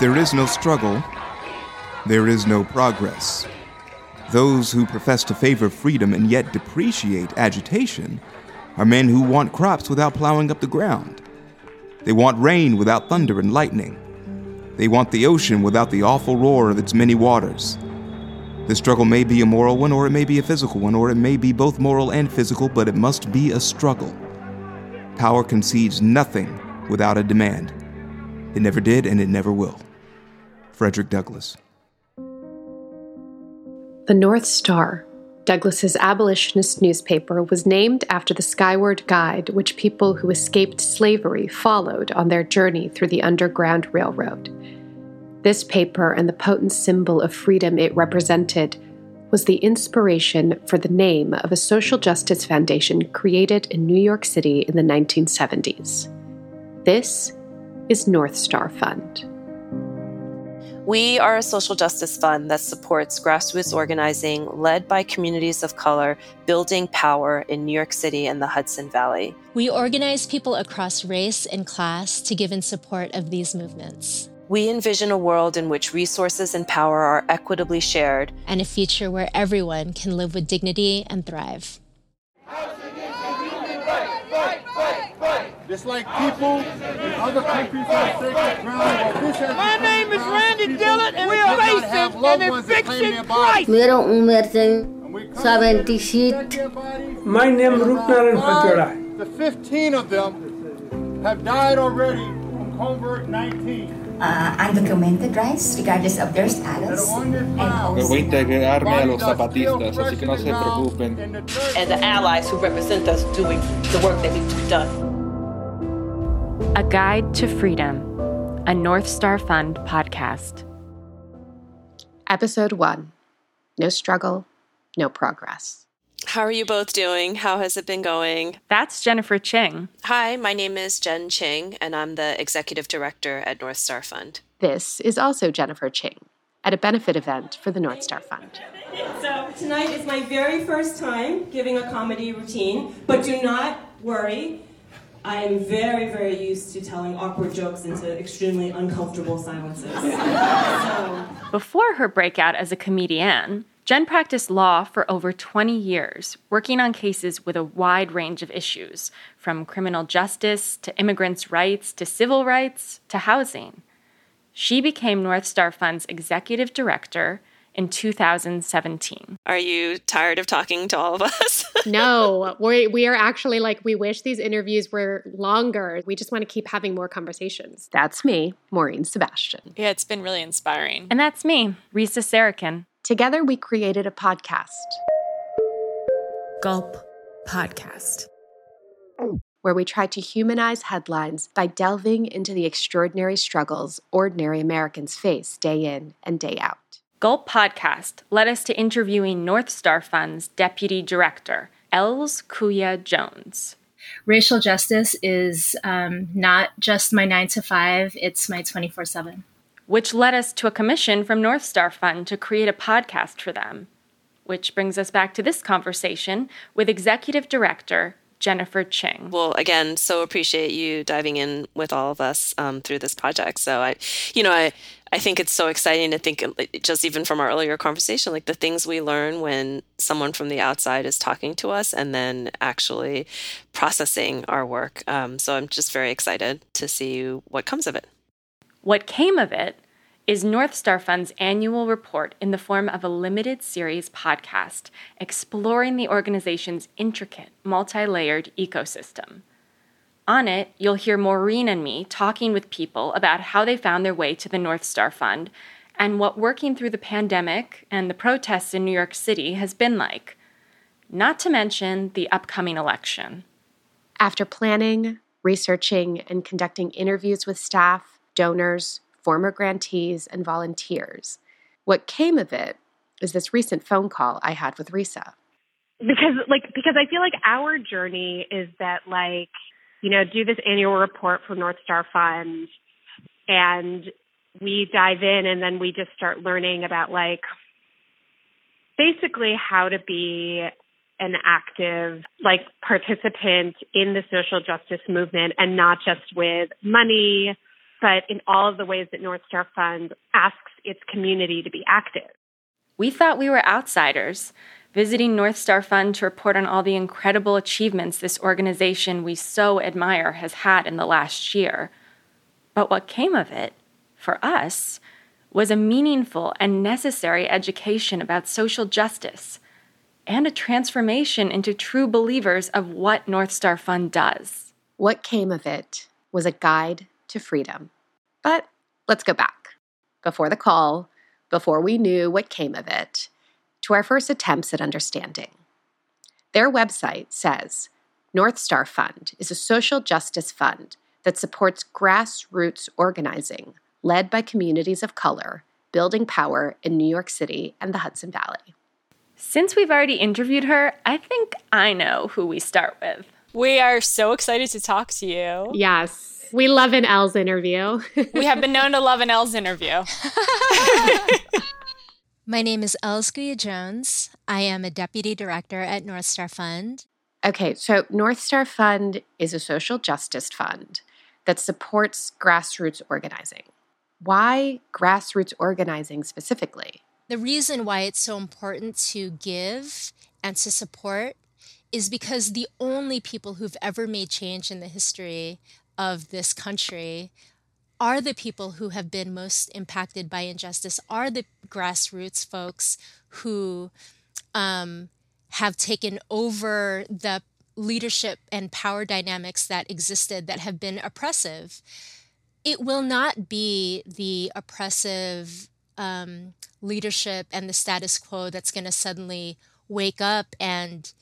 there is no struggle, there is no progress. Those who profess to favor freedom and yet depreciate agitation are men who want crops without plowing up the ground. They want rain without thunder and lightning. They want the ocean without the awful roar of its many waters. The struggle may be a moral one, or it may be a physical one, or it may be both moral and physical, but it must be a struggle. Power concedes nothing without a demand. It never did, and it never will. Frederick Douglass. The North Star, Douglass's abolitionist newspaper, was named after the Skyward Guide, which people who escaped slavery followed on their journey through the Underground Railroad. This paper and the potent symbol of freedom it represented was the inspiration for the name of a social justice foundation created in New York City in the 1970s. This is North Star Fund. We are a social justice fund that supports grassroots organizing led by communities of color building power in New York City and the Hudson Valley. We organize people across race and class to give in support of these movements. We envision a world in which resources and power are equitably shared, and a future where everyone can live with dignity and thrive. Just like people in other countries have sacred ground, this has My name is Randy Dillard, and we are racist and eviction price. मेरा उम्र चाहिँ 76 My name is Rupnaran Fatiorai. The 15 of them have died already from covert 19. Uh, undocumented rights, regardless of their status. Voy a integrarme a los zapatistas, así que no se preocupen. And the allies who represent us doing the work that needs to be done. A Guide to Freedom, a North Star Fund podcast. Episode 1 No Struggle, No Progress. How are you both doing? How has it been going? That's Jennifer Ching. Hi, my name is Jen Ching, and I'm the executive director at North Star Fund. This is also Jennifer Ching at a benefit event for the North Star Fund. So, tonight is my very first time giving a comedy routine, but do not worry. I am very, very used to telling awkward jokes into extremely uncomfortable silences. so. Before her breakout as a comedian, Jen practiced law for over 20 years, working on cases with a wide range of issues, from criminal justice to immigrants' rights to civil rights to housing. She became North Star Fund's executive director in 2017. Are you tired of talking to all of us? no, we we are actually like we wish these interviews were longer. We just want to keep having more conversations. That's me, Maureen Sebastian. Yeah, it's been really inspiring. And that's me, Risa Sarachan. Together we created a podcast. Gulp Podcast. Where we try to humanize headlines by delving into the extraordinary struggles ordinary Americans face day in and day out. Gulp Podcast led us to interviewing North Star Fund's deputy director, Elsquia Jones. Racial justice is um, not just my nine to five, it's my 24 7. Which led us to a commission from North Star Fund to create a podcast for them. Which brings us back to this conversation with executive director Jennifer Ching. Well, again, so appreciate you diving in with all of us um, through this project. So I, you know, I, I think it's so exciting to think just even from our earlier conversation, like the things we learn when someone from the outside is talking to us and then actually processing our work. Um, so I'm just very excited to see what comes of it. What came of it is North Star Fund's annual report in the form of a limited series podcast exploring the organization's intricate, multi layered ecosystem. On it, you'll hear Maureen and me talking with people about how they found their way to the North Star Fund and what working through the pandemic and the protests in New York City has been like, not to mention the upcoming election. After planning, researching, and conducting interviews with staff, donors, former grantees, and volunteers. What came of it is this recent phone call I had with Risa. Because like because I feel like our journey is that like, you know, do this annual report for North Star Fund and we dive in and then we just start learning about like basically how to be an active like participant in the social justice movement and not just with money but in all of the ways that North Star Fund asks its community to be active. We thought we were outsiders, visiting North Star Fund to report on all the incredible achievements this organization we so admire has had in the last year. But what came of it, for us, was a meaningful and necessary education about social justice and a transformation into true believers of what North Star Fund does. What came of it was a guide to freedom. But let's go back. Before the call, before we knew what came of it, to our first attempts at understanding. Their website says North Star Fund is a social justice fund that supports grassroots organizing led by communities of color, building power in New York City and the Hudson Valley. Since we've already interviewed her, I think I know who we start with. We are so excited to talk to you. Yes. We love an L's interview. we have been known to love an L's interview. My name is Els Jones. I am a deputy director at North Star Fund. Okay, so North Star Fund is a social justice fund that supports grassroots organizing. Why grassroots organizing specifically? The reason why it's so important to give and to support is because the only people who've ever made change in the history of this country are the people who have been most impacted by injustice, are the grassroots folks who um, have taken over the leadership and power dynamics that existed that have been oppressive. It will not be the oppressive um, leadership and the status quo that's going to suddenly wake up and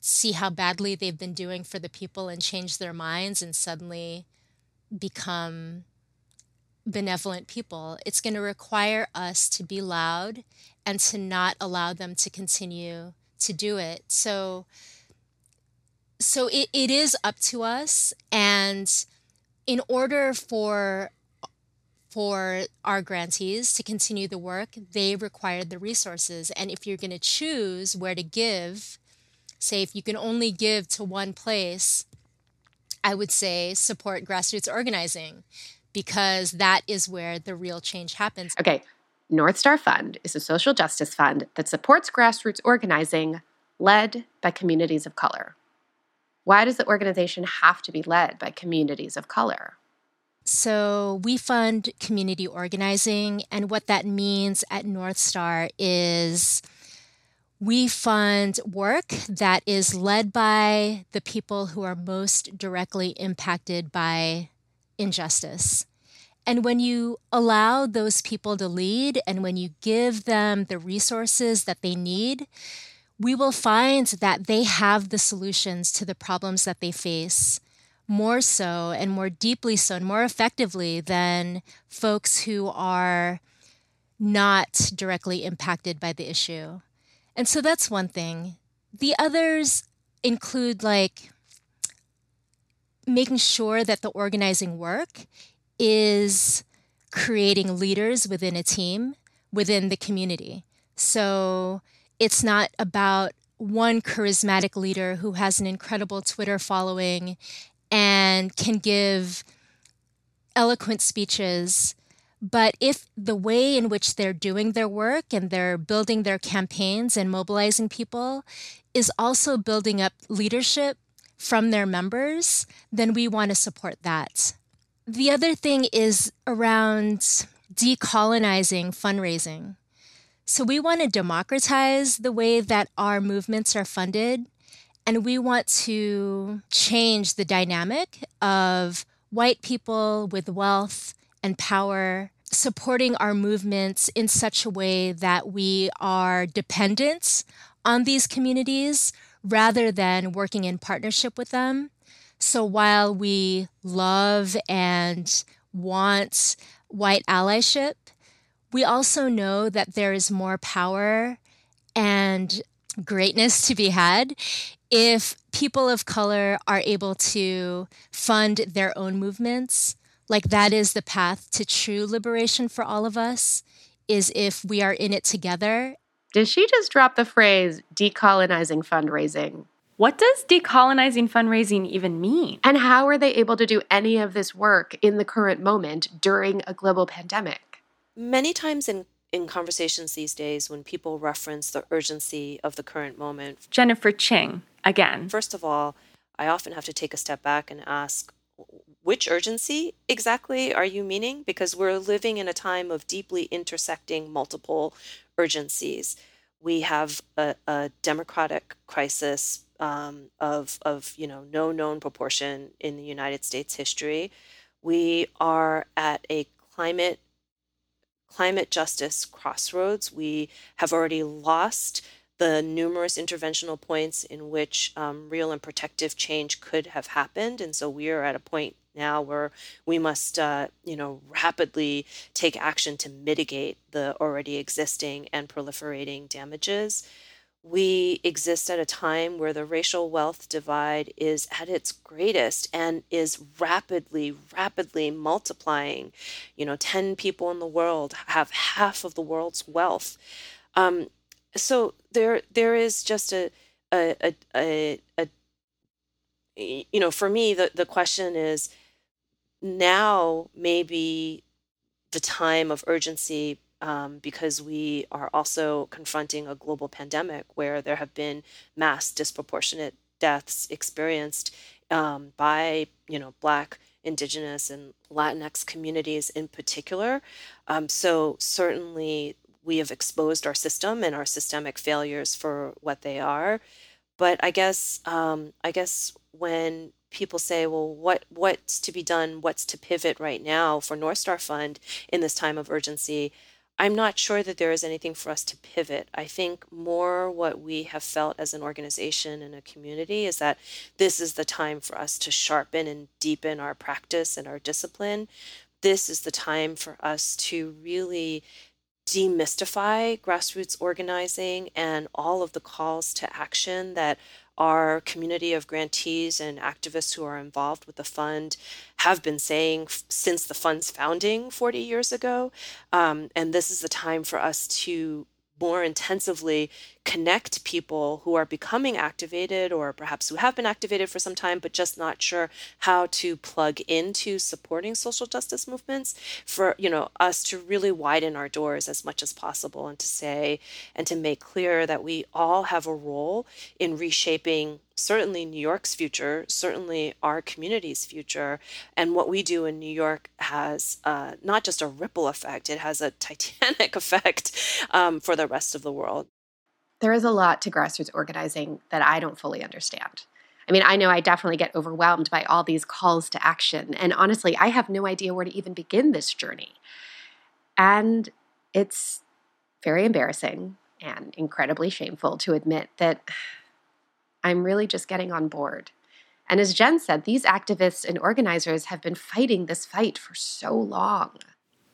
see how badly they've been doing for the people and change their minds and suddenly become benevolent people. It's going to require us to be loud and to not allow them to continue to do it. So, so it, it is up to us and in order for for our grantees to continue the work, they required the resources. And if you're going to choose where to give, say if you can only give to one place, I would say support grassroots organizing because that is where the real change happens. Okay, North Star Fund is a social justice fund that supports grassroots organizing led by communities of color. Why does the organization have to be led by communities of color? So, we fund community organizing, and what that means at North Star is we fund work that is led by the people who are most directly impacted by injustice. And when you allow those people to lead and when you give them the resources that they need, we will find that they have the solutions to the problems that they face more so and more deeply so and more effectively than folks who are not directly impacted by the issue. And so that's one thing. The others include like making sure that the organizing work is creating leaders within a team, within the community. So it's not about one charismatic leader who has an incredible Twitter following and can give eloquent speeches. But if the way in which they're doing their work and they're building their campaigns and mobilizing people is also building up leadership from their members, then we want to support that. The other thing is around decolonizing fundraising. So we want to democratize the way that our movements are funded. And we want to change the dynamic of white people with wealth and power supporting our movements in such a way that we are dependent on these communities rather than working in partnership with them. So while we love and want white allyship, we also know that there is more power and greatness to be had if people of color are able to fund their own movements. Like that is the path to true liberation for all of us, is if we are in it together. Did she just drop the phrase decolonizing fundraising? What does decolonizing fundraising even mean? And how are they able to do any of this work in the current moment during a global pandemic? Many times in in conversations these days when people reference the urgency of the current moment. Jennifer Ching, again. First of all, I often have to take a step back and ask which urgency exactly are you meaning? Because we're living in a time of deeply intersecting multiple urgencies. We have a, a democratic crisis um, of, of you know no known proportion in the United States history. We are at a climate climate justice crossroads. We have already lost the numerous interventional points in which um, real and protective change could have happened. And so we are at a point now where we must, uh, you know, rapidly take action to mitigate the already existing and proliferating damages we exist at a time where the racial wealth divide is at its greatest and is rapidly, rapidly multiplying. You know, 10 people in the world have half of the world's wealth. Um, so there, there is just a, a, a, a, a you know, for me, the, the question is now maybe the time of urgency um, because we are also confronting a global pandemic where there have been mass disproportionate deaths experienced um, by you know black indigenous and latinx communities in particular. Um, so certainly we have exposed our system and our systemic failures for what they are but i guess um, i guess when people say, well, what what's to be done? What's to pivot right now for North Star Fund in this time of urgency? I'm not sure that there is anything for us to pivot. I think more what we have felt as an organization and a community is that this is the time for us to sharpen and deepen our practice and our discipline. This is the time for us to really demystify grassroots organizing and all of the calls to action that our community of grantees and activists who are involved with the fund have been saying f- since the fund's founding 40 years ago. Um, and this is the time for us to more intensively connect people who are becoming activated or perhaps who have been activated for some time but just not sure how to plug into supporting social justice movements for you know us to really widen our doors as much as possible and to say and to make clear that we all have a role in reshaping certainly New York's future, certainly our community's future. And what we do in New York has uh, not just a ripple effect, it has a titanic effect um, for the rest of the world. There is a lot to grassroots organizing that I don't fully understand. I mean, I know I definitely get overwhelmed by all these calls to action. And honestly, I have no idea where to even begin this journey. And it's very embarrassing and incredibly shameful to admit that I'm really just getting on board. And as Jen said, these activists and organizers have been fighting this fight for so long.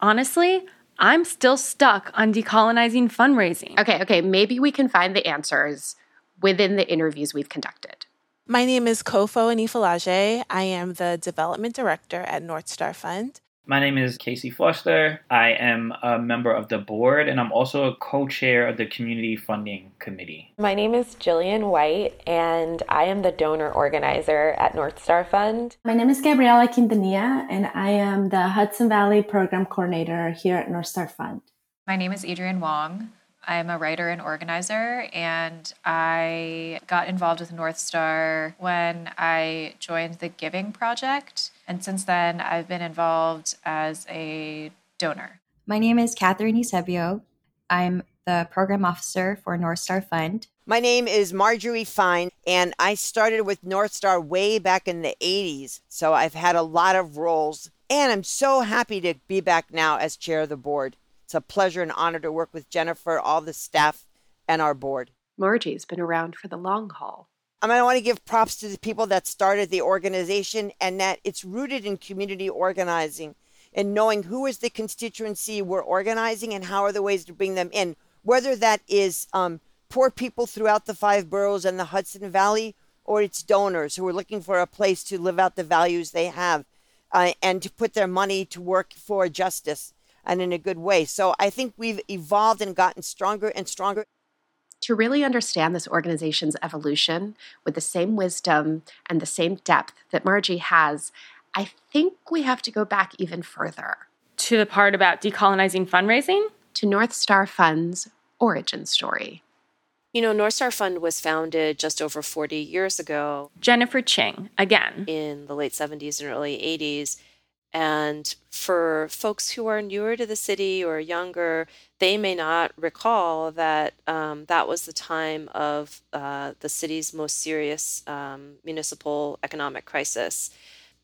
Honestly, I'm still stuck on decolonizing fundraising. Okay, okay, maybe we can find the answers within the interviews we've conducted. My name is Kofo Anifalaje. I am the development director at North Star Fund. My name is Casey Foster. I am a member of the board and I'm also a co chair of the Community Funding Committee. My name is Jillian White and I am the donor organizer at North Star Fund. My name is Gabriela Quintanilla and I am the Hudson Valley Program Coordinator here at North Star Fund. My name is Adrienne Wong. I'm a writer and organizer, and I got involved with North Star when I joined the Giving Project. And since then, I've been involved as a donor. My name is Catherine Eusebio. I'm the program officer for North Star Fund. My name is Marjorie Fine, and I started with North Star way back in the 80s. So I've had a lot of roles, and I'm so happy to be back now as chair of the board. It's a pleasure and honor to work with Jennifer, all the staff, and our board. Margie's been around for the long haul. I mean, I want to give props to the people that started the organization and that it's rooted in community organizing and knowing who is the constituency we're organizing and how are the ways to bring them in, whether that is um, poor people throughout the five boroughs and the Hudson Valley or it's donors who are looking for a place to live out the values they have uh, and to put their money to work for justice and in a good way. So I think we've evolved and gotten stronger and stronger. To really understand this organization's evolution with the same wisdom and the same depth that Margie has, I think we have to go back even further. To the part about decolonizing fundraising? To North Star Fund's origin story. You know, North Star Fund was founded just over 40 years ago. Jennifer Ching, again. In the late 70s and early 80s. And for folks who are newer to the city or younger, they may not recall that um, that was the time of uh, the city's most serious um, municipal economic crisis.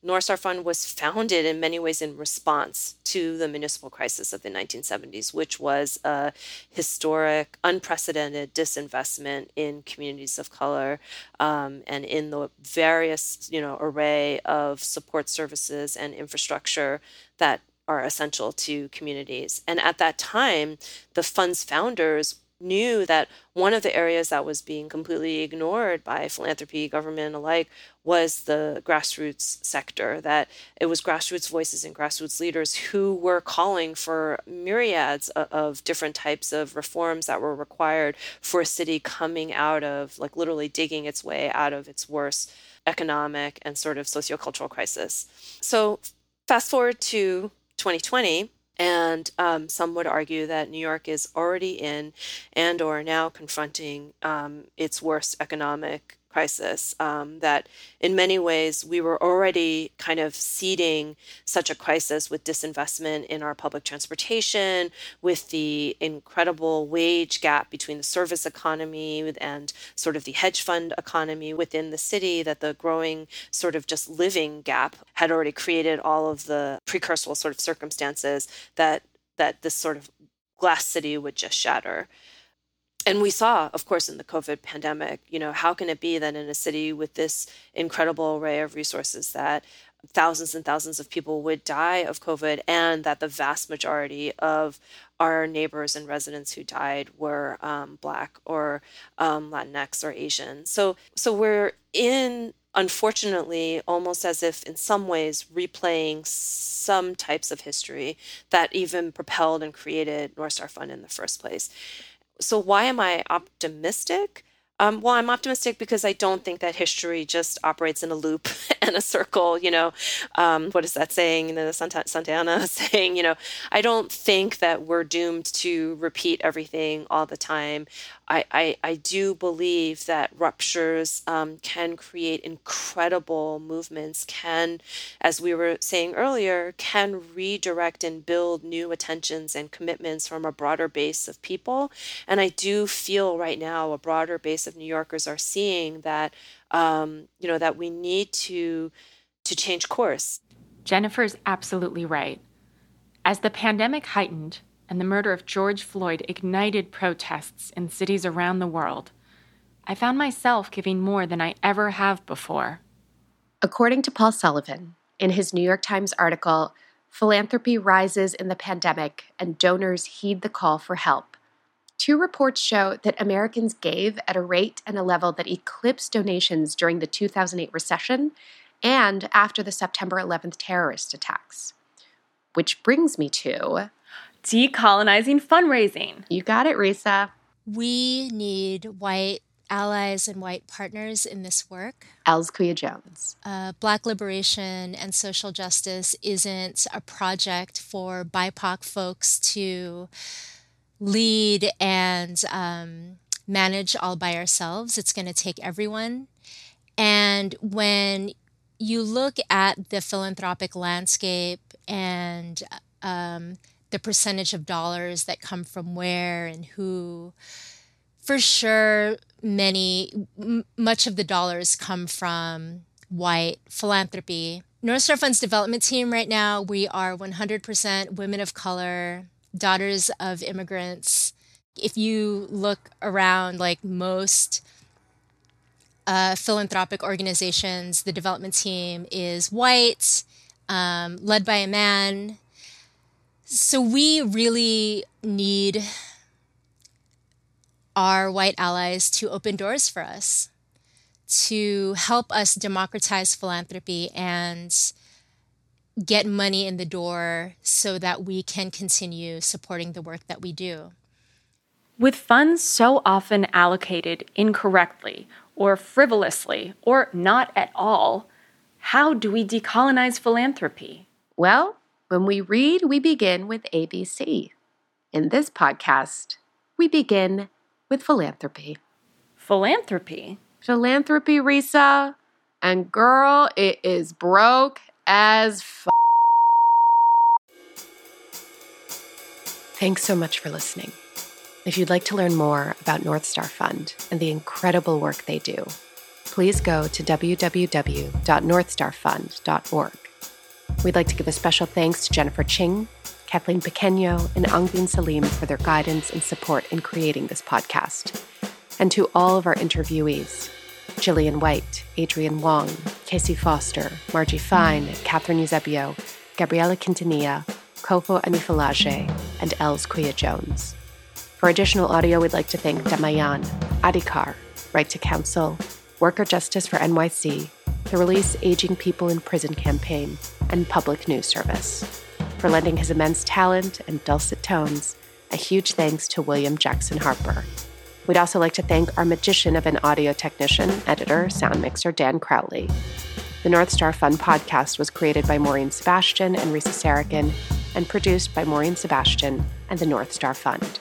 North Star Fund was founded in many ways in response to the municipal crisis of the 1970s, which was a historic, unprecedented disinvestment in communities of color um, and in the various, you know, array of support services and infrastructure that are essential to communities. And at that time, the fund's founders knew that one of the areas that was being completely ignored by philanthropy, government alike, was the grassroots sector. That it was grassroots voices and grassroots leaders who were calling for myriads of, different types of reforms that were required for a city coming out of, like, literally digging its way out of its worst economic and sort of sociocultural crisis. So, fast forward to 2020 and um, some would argue that New York is already in and or now confronting um, its worst economic crisis. Um, that in many ways we were already kind of seeding such a crisis with disinvestment in our public transportation, with the incredible wage gap between the service economy and sort of the hedge fund economy within the city, that the growing sort of just living gap had already created all of the precursor sort of circumstances that that this sort of glass city would just shatter and we saw, of course, in the COVID pandemic, you know, how can it be that in a city with this incredible array of resources that thousands and thousands of people would die of COVID and that the vast majority of our neighbors and residents who died were um, Black or um, Latinx or Asian. So, so we're in unfortunately almost as if in some ways replaying some types of history that even propelled and created North Star Fund in the first place so why am I optimistic? Um, well, I'm optimistic because I don't think that history just operates in a loop and a circle. You know, um, what is that saying? The Santa, Santana saying, you know, I don't think that we're doomed to repeat everything all the time. I, I, do believe that ruptures um, can create incredible movements, can, as we were saying earlier, can redirect and build new attentions and commitments from a broader base of people. And I do feel right now a broader base of New Yorkers are seeing that, um, you know, that we need to to change course. Jennifer's absolutely right. As the pandemic heightened, and the murder of George Floyd ignited protests in cities around the world, I found myself giving more than I ever have before. According to Paul Sullivan, in his New York Times article, Philanthropy Rises in the Pandemic and Donors Heed the Call for Help, two reports show that Americans gave at a rate and a level that eclipsed donations during the 2008 recession and after the September 11th terrorist attacks. Which brings me to decolonizing fundraising. You got it, Risa. We need white allies and white partners in this work. Elsquia Jones. Uh, Black liberation and social justice isn't a project for BIPOC folks to lead and um, manage all by ourselves. It's going to take everyone. And when you look at the philanthropic landscape and um, the percentage of dollars that come from where and who. For sure, many, m- much of the dollars come from white philanthropy. North Star Fund's development team right now, we are 100% women of color, daughters of immigrants. If you look around, like most uh, philanthropic organizations, the development team is white, um, led by a man. So we really need our white allies to open doors for us, to help us democratize philanthropy and get money in the door so that we can continue supporting the work that we do. With funds so often allocated incorrectly, or frivolously, or not at all, how do we decolonize philanthropy? Well, when we read, we begin with ABC. In this podcast, we begin with philanthropy. Philanthropy? Philanthropy, Risa. And girl, it is broke as f. Thanks so much for listening. If you'd like to learn more about North Star Fund and the incredible work they do, please go to www.northstarfund.org. We'd like to give a special thanks to Jennifer Ching, Kathleen Pequeño, and Angbin Salim for their guidance and support in creating this podcast, and to all of our interviewees Gillian White, Adrienne Wong, Casey Foster, Margie Fine, Catherine Eusebio, Gabriela Quintanilla, Kofo Anifalaje, and Elsquia Jones. For additional audio, we'd like to thank Damayan, Adhikaar, Right to Counsel, Worker Justice for NYC, the Release Aging People in Prison campaign, and Public News Service. For lending his immense talent and dulcet tones, a huge thanks to William Jackson Harper. We'd also like to thank our magician of an audio technician, editor, sound mixer, Dan Crowley. The North Star Fund podcast was created by Maureen Sebastian and Risa Sarachan and produced by Maureen Sebastian and the North Star Fund.